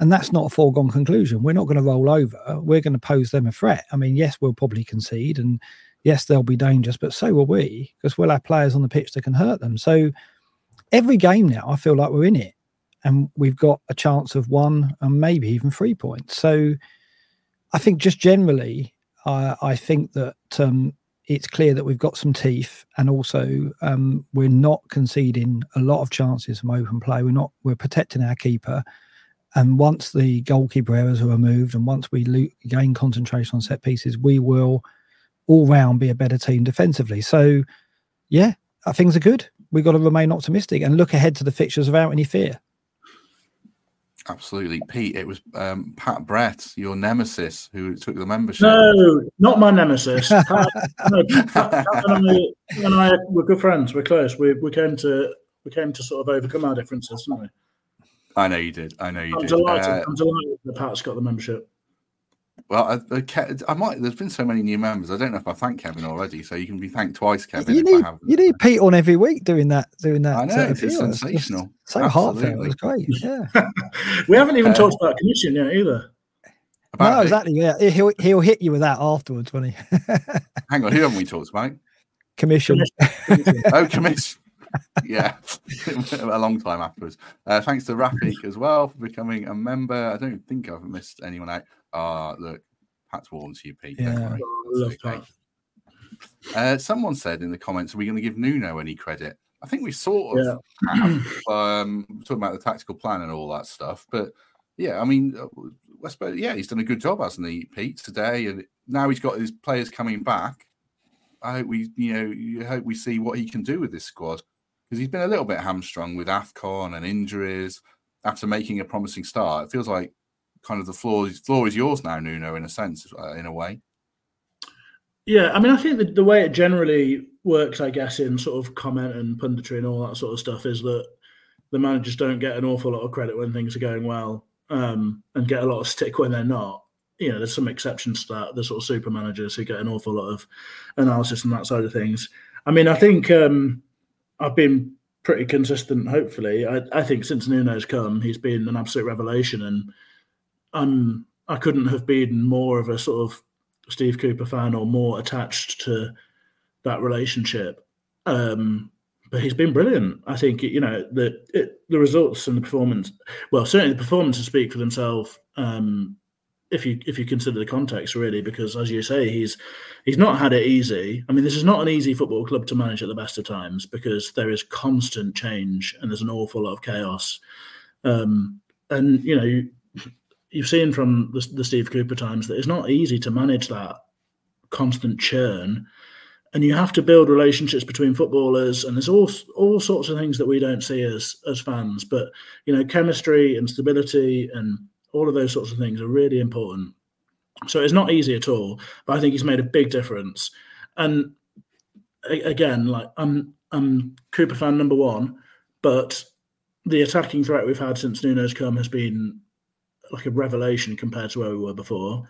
and that's not a foregone conclusion. We're not going to roll over. We're going to pose them a threat. I mean, yes, we'll probably concede, and yes, they'll be dangerous, but so will we because we'll have players on the pitch that can hurt them. So every game now, I feel like we're in it and we've got a chance of one and maybe even three points. So I think just generally, uh, I think that um, it's clear that we've got some teeth, and also um, we're not conceding a lot of chances from open play. We're not. We're protecting our keeper. And once the goalkeeper errors are removed, and once we lo- gain concentration on set pieces, we will all round be a better team defensively. So, yeah, things are good. We've got to remain optimistic and look ahead to the fixtures without any fear. Absolutely, Pete. It was um, Pat Brett, your nemesis, who took the membership. No, not my nemesis. Pat, no, Pat, Pat and, I, and I were good friends. We're close. We we came to we came to sort of overcome our differences, didn't we? I know you did. I know you I'm did. delighted. Uh, I'm delighted that Pat's got the membership. Well, I, I, I might. There's been so many new members. I don't know if I thank Kevin already, so you can be thanked twice, Kevin. you if need I haven't. you need Pete on every week doing that doing that. I know, uh, it's appeal. just sensational. So heartfelt. Absolutely. It's great. Yeah. We haven't even Uh, talked about commission yet either. About no, it. exactly. Yeah, he'll he'll hit you with that afterwards won't he Hang on, who haven't we talked about? commission. oh, commission. Yeah, a long time afterwards. Uh, thanks to Rafik as well for becoming a member. I don't think I've missed anyone out. Ah, look, Pat's warm to you, Pete. Don't Yeah. worry. Love okay. Pat. Uh, someone said in the comments, "Are we going to give Nuno any credit?" I think we sort of Yeah. have, um, talking about the tactical plan and all that stuff. But yeah, I mean, uh, West Brom, yeah, he's done a good job, hasn't he, Pete, today? And now he's got his players coming back. I hope we, you know, you hope we see what he can do with this squad because he's been a little bit hamstrung with Afcon and injuries after making a promising start. It feels like kind of the floor, floor is yours now, Nuno, in a sense, uh, in a way. Yeah, I mean, I think the, the way it generally works, I guess, in sort of comment and punditry and all that sort of stuff is that the managers don't get an awful lot of credit when things are going well um, and get a lot of stick when they're not. You know, there's some exceptions to that. The sort of super managers who get an awful lot of analysis and that side of things. I mean, I think um, I've been pretty consistent. Hopefully, I, I think since Nuno's come, he's been an absolute revelation, and I'm I couldn't have been more of a sort of Steve Cooper fan or more attached to that relationship. Um, but he's been brilliant. I think you know the it, the results and the performance. Well, certainly the performances speak for themselves. Um, if you if you consider the context, really, because as you say, he's he's not had it easy. I mean, this is not an easy football club to manage at the best of times because there is constant change and there's an awful lot of chaos. Um, and you know, you, you've seen from the, the Steve Cooper times that it's not easy to manage that constant churn, and you have to build relationships between footballers. And there's all all sorts of things that we don't see as as fans, but you know, chemistry and stability and all of those sorts of things are really important. So it's not easy at all, but I think he's made a big difference. And again, like I'm I'm Cooper fan number one, but the attacking threat we've had since Nuno's come has been like a revelation compared to where we were before.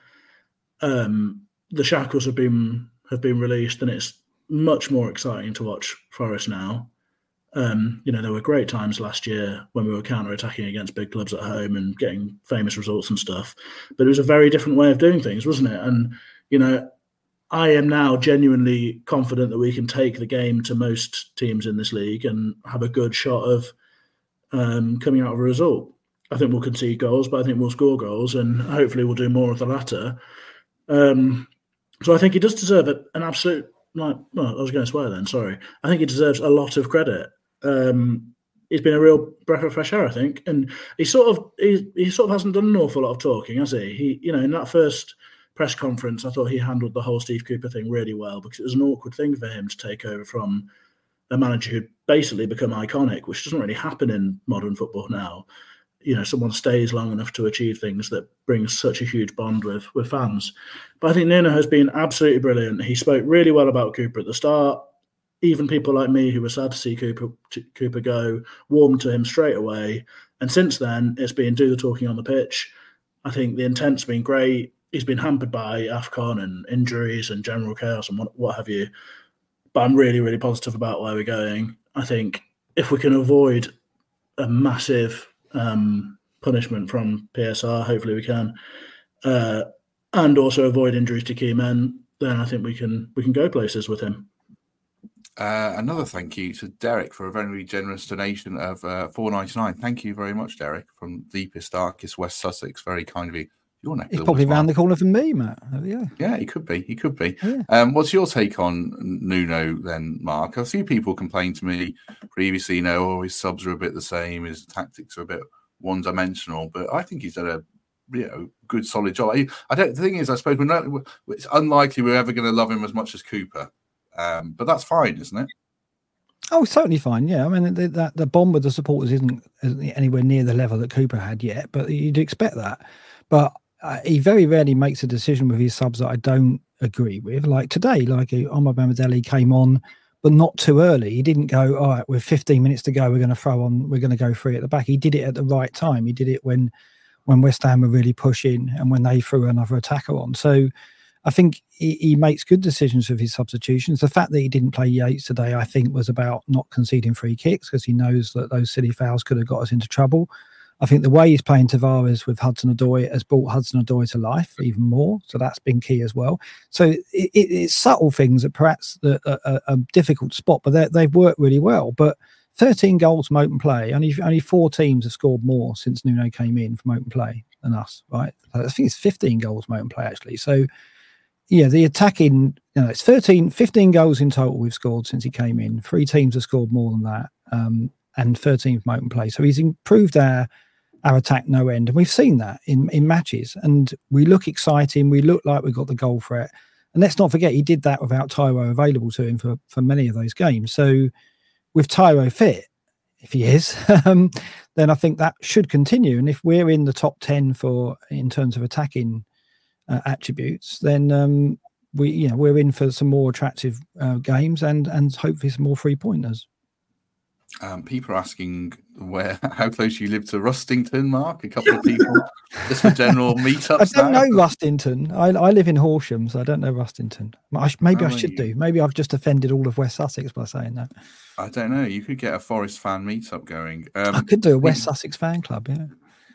Um, the shackles have been have been released, and it's much more exciting to watch Forest now. Um, you know, there were great times last year when we were counter attacking against big clubs at home and getting famous results and stuff. But it was a very different way of doing things, wasn't it? And you know, I am now genuinely confident that we can take the game to most teams in this league and have a good shot of um, coming out of a result. I think we'll concede goals, but I think we'll score goals, and hopefully we'll do more of the latter. Um, so I think he does deserve an absolute. Like, well, I was going to swear then. Sorry. I think he deserves a lot of credit. Um, he's been a real breath of fresh air, I think, and he sort of he, he sort of hasn't done an awful lot of talking, has he? He, you know, in that first press conference, I thought he handled the whole Steve Cooper thing really well because it was an awkward thing for him to take over from a manager who'd basically become iconic, which doesn't really happen in modern football now. You know, someone stays long enough to achieve things that brings such a huge bond with with fans. But I think Nuno has been absolutely brilliant. He spoke really well about Cooper at the start. Even people like me who were sad to see Cooper Cooper go warmed to him straight away. And since then, it's been do the talking on the pitch. I think the intent's been great. He's been hampered by AFCON and injuries and general chaos and what, what have you. But I'm really, really positive about where we're going. I think if we can avoid a massive um, punishment from PSR, hopefully we can, uh, and also avoid injuries to key men, then I think we can we can go places with him. Uh, another thank you to Derek for a very generous donation of uh, four ninety nine. Thank you very much, Derek, from deepest, darkest West Sussex. Very kind of you. Your neck. He's probably around the corner from me, Matt. Yeah, yeah, he could be. He could be. Yeah. Um, what's your take on Nuno then, Mark? I see people complain to me previously. You know, oh, his subs are a bit the same. His tactics are a bit one dimensional, but I think he's done a you know good solid job. I, I don't. The thing is, I suppose we're not. It's unlikely we're ever going to love him as much as Cooper, um, but that's fine, isn't it? Oh, certainly fine. Yeah, I mean the, that the bond with the supporters isn't anywhere near the level that Cooper had yet, but you'd expect that. But uh, he very rarely makes a decision with his subs that I don't agree with. Like today, like uh, Omobamidele came on, but not too early. He didn't go. All right, with 15 minutes to go, we're going to throw on. We're going to go free at the back. He did it at the right time. He did it when when West Ham were really pushing and when they threw another attacker on. So I think he, he, makes good decisions with his substitutions. The fact that he didn't play Yates today, I think, was about not conceding free kicks because he knows that those silly fouls could have got us into trouble. I think the way he's playing Tavares with Hudson Odoi has brought Hudson Odoi to life even more. So that's been key as well. So it, it, it's subtle things that perhaps are a, difficult spot, but they've worked really well. But 13 goals from open play. Only only four teams have scored more since Nuno came in from open play than us, right? I think it's 15 goals from open play actually. So yeah, the attacking, you know, it's 13, 15 goals in total we've scored since he came in. Three teams have scored more than that, um, and 13 from open play. So he's improved our our attack no end, and we've seen that in in matches. And we look exciting. We look like we've got the goal threat. And let's not forget he did that without Taiwo available to him for for many of those games. So with Taiwo fit, if he is, um, then I think that should continue. And if we're in the top ten for in terms of attacking uh, attributes, then um, we you know we're in for some more attractive uh, games and and hopefully some more free pointers. Um, people are asking where how close you live to Rustington, Mark. A couple of people just for general meetups. I don't now. know Rustington. I, I live in Horsham, so I don't know Rustington. I, maybe oh, I should you... do. Maybe I've just offended all of West Sussex by saying that. I don't know. You could get a Forest fan meetup going. Um, I could do a West Sussex fan club. Yeah.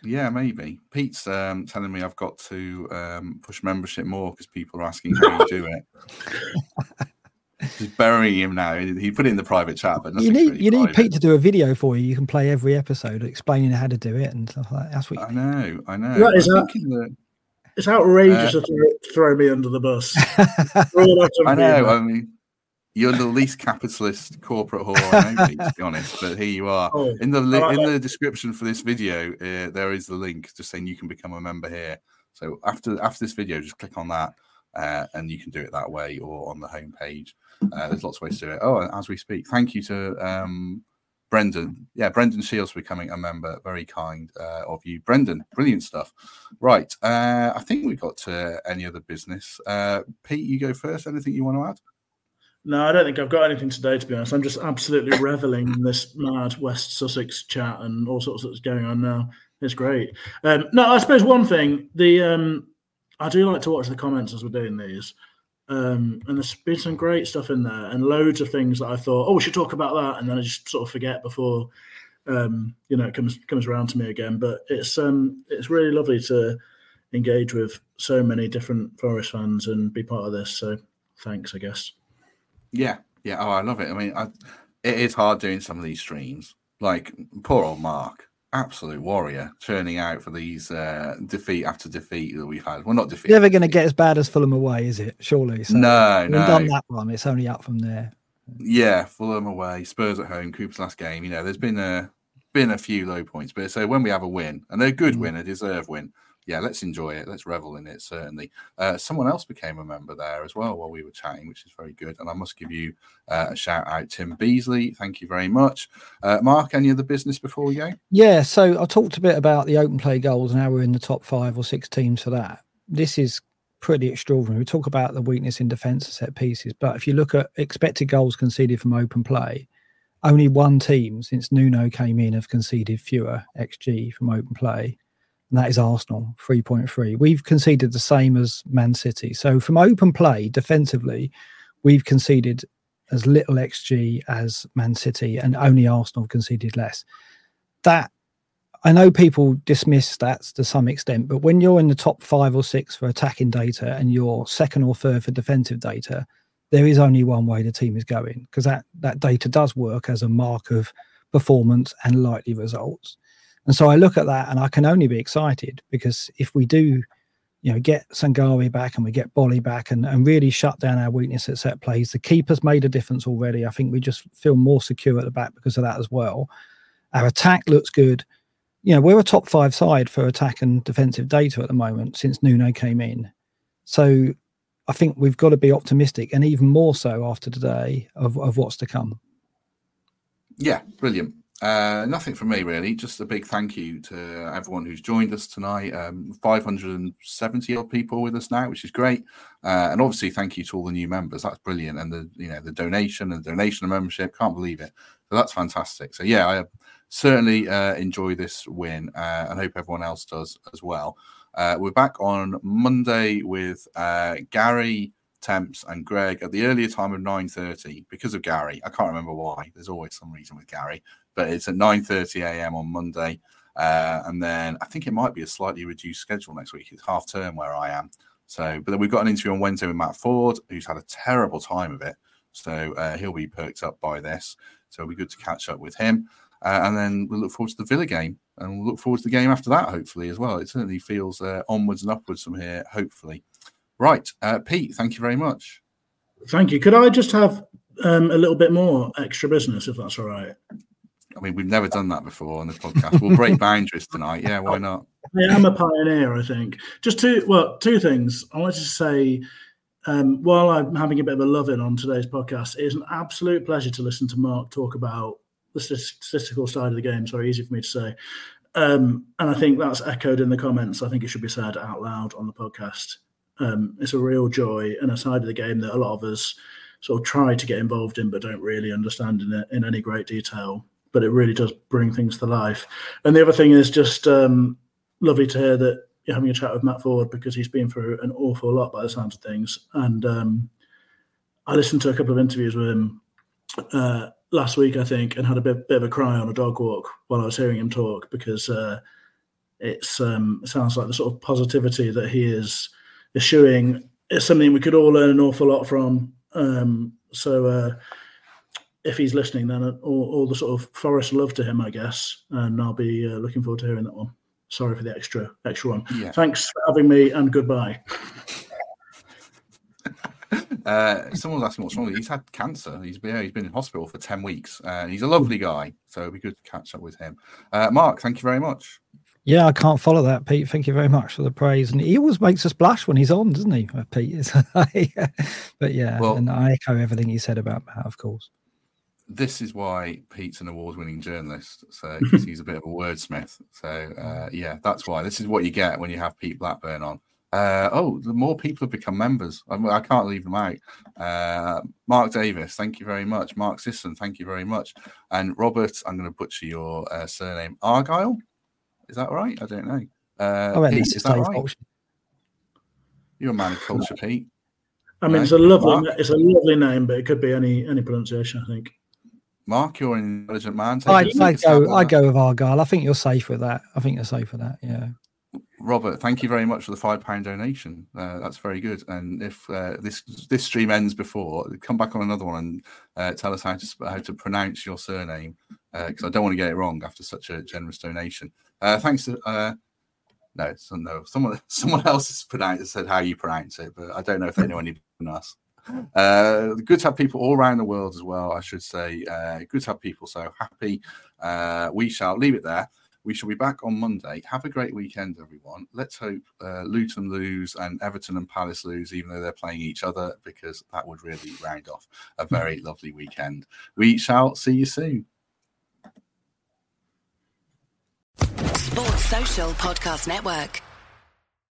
Yeah, maybe. Pete's um, telling me I've got to um, push membership more because people are asking how you do it. Just burying him now. He put it in the private chat, but you need really you need Pete to do a video for you. You can play every episode explaining how to do it and stuff like that. That's what I know. I know. Right, is that, that, it's outrageous uh, to throw, throw, me under the bus. I know. I mean, you're the least capitalist corporate whore I know, to be honest. But here you are. Oh, in the li- in the description for this video, uh, there is the link just saying you can become a member here. So after after this video, just click on that, uh, and you can do it that way or on the homepage. Uh, there's lots of ways to do it. Oh, as we speak, thank you to um, Brendan. Yeah, Brendan Shields becoming a member. Very kind uh, of you, Brendan. Brilliant stuff. Right, uh, I think we got to any other business. Uh, Pete, you go first. Anything you want to add? No, I don't think I've got anything today. To be honest, I'm just absolutely reveling in this mad West Sussex chat and all sorts that's going on now. It's great. Um, no, I suppose one thing the um, I do like to watch the comments as we're doing these. Um, and there's been some great stuff in there and loads of things that I thought, oh, we should talk about that, and then I just sort of forget before um, you know it comes comes around to me again. But it's um, it's really lovely to engage with so many different Forest fans and be part of this. So thanks, I guess. Yeah, yeah. Oh, I love it. I mean, I, it is hard doing some of these streams. Like poor old Mark absolute warrior churning out for these uh, defeat after defeat that we've had. Well, not defeat. Never going to get as bad as Fulham away, is it? Surely. So no, no. Done that one. It's only up from there. Yeah, Fulham away, Spurs at home, Cooper's last game. You know, there's been a been a few low points, but so when we have a win, and they're a good mm. win, a deserved win, yeah, let's enjoy it. Let's revel in it. Certainly. Uh, someone else became a member there as well while we were chatting, which is very good. And I must give you uh, a shout out, Tim Beasley. Thank you very much. Uh, Mark, any other business before we go? Yeah. So I talked a bit about the open play goals and how we're in the top five or six teams for that. This is pretty extraordinary. We talk about the weakness in defence set pieces, but if you look at expected goals conceded from open play, only one team since Nuno came in have conceded fewer XG from open play, and that is Arsenal, 3.3. We've conceded the same as Man City. So from open play, defensively, we've conceded as little XG as Man City, and only Arsenal conceded less. That I know people dismiss stats to some extent, but when you're in the top five or six for attacking data and you're second or third for defensive data, there is only one way the team is going because that that data does work as a mark of performance and likely results. And so I look at that and I can only be excited because if we do, you know, get Sangare back and we get Boly back and, and really shut down our weakness at set plays, the keeper's made a difference already. I think we just feel more secure at the back because of that as well. Our attack looks good. You know, we're a top five side for attack and defensive data at the moment since Nuno came in. So I think we've got to be optimistic and even more so after today of, of what's to come. Yeah, brilliant. Uh, nothing from me really. Just a big thank you to everyone who's joined us tonight. Um, 570 odd people with us now, which is great. Uh, and obviously, thank you to all the new members. That's brilliant. And the you know the donation and the donation of membership, can't believe it. So that's fantastic. So yeah, I certainly uh, enjoy this win, uh, and hope everyone else does as well. Uh, we're back on Monday with uh, Gary, Temps, and Greg at the earlier time of 9.30 because of Gary. I can't remember why. There's always some reason with Gary. But it's at 9.30 a.m. on Monday. Uh, and then I think it might be a slightly reduced schedule next week. It's half term where I am. So, but then we've got an interview on Wednesday with Matt Ford, who's had a terrible time of it. So uh, he'll be perked up by this. So it'll be good to catch up with him. Uh, and then we'll look forward to the Villa game and we'll look forward to the game after that, hopefully, as well. It certainly feels uh, onwards and upwards from here, hopefully. Right, uh, Pete, thank you very much. Thank you. Could I just have um, a little bit more extra business, if that's all right? I mean, we've never done that before on the podcast. We'll break boundaries tonight. Yeah, why not? I am a pioneer, I think. Just two, well, two things. I wanted to say, um, while I'm having a bit of a love in on today's podcast, it is an absolute pleasure to listen to Mark talk about the statistical side of the game. Sorry, easy for me to say. Um, and I think that's echoed in the comments. I think it should be said out loud on the podcast. Um, it's a real joy and a side of the game that a lot of us sort of try to get involved in, but don't really understand in, in any great detail. But it really does bring things to life. And the other thing is just um, lovely to hear that you're having a chat with Matt Ford because he's been through an awful lot by the sounds of things. And um, I listened to a couple of interviews with him. Uh, last week, I think, and had a bit, bit of a cry on a dog walk while I was hearing him talk because uh, it's um, it sounds like the sort of positivity that he is eschewing is something we could all learn an awful lot from. Um, so uh, if he's listening, then all, all, the sort of forest love to him, I guess, and I'll be uh, looking forward to hearing that one. Sorry for the extra extra one. Yeah. Thanks for having me, and goodbye. Uh, someone was asking what's wrong with him. He's had cancer. He's been, he's been in hospital for 10 weeks. Uh, he's a lovely guy. So it'd be good to catch up with him. Uh, Mark, thank you very much. Yeah, I can't follow that, Pete. Thank you very much for the praise. And he always makes us blush when he's on, doesn't he, uh, Pete? but yeah, well, and I echo everything he said about Matt, of course. This is why Pete's an award-winning journalist. So he's a bit of a wordsmith. So uh, yeah, that's why. This is what you get when you have Pete Blackburn on. Uh, oh, the more people have become members. I, I can't leave them out. Uh, Mark Davis, thank you very much. Mark Sisson, thank you very much. And Robert, I'm going to butcher your uh, surname. Argyle, is that right? I don't know. Uh, Pete, is that right? You're a man of culture, Pete. I mean, it's a lovely, Mark? it's a lovely name, but it could be any any pronunciation. I think. Mark, you're an intelligent man. I, I go, I go with Argyle. I think you're safe with that. I think you're safe with that. Yeah. Robert, thank you very much for the five pound donation. Uh, that's very good. And if uh, this this stream ends before, come back on another one and uh, tell us how to how to pronounce your surname because uh, I don't want to get it wrong after such a generous donation. Uh, thanks to uh, no, so no, someone someone else has pronounced said how you pronounce it, but I don't know if they know any than us. Uh, good to have people all around the world as well. I should say, uh, good to have people so happy. Uh, we shall leave it there. We shall be back on Monday. Have a great weekend, everyone. Let's hope uh, Luton lose and Everton and Palace lose, even though they're playing each other, because that would really round off a very lovely weekend. We shall see you soon. Sports Social Podcast Network.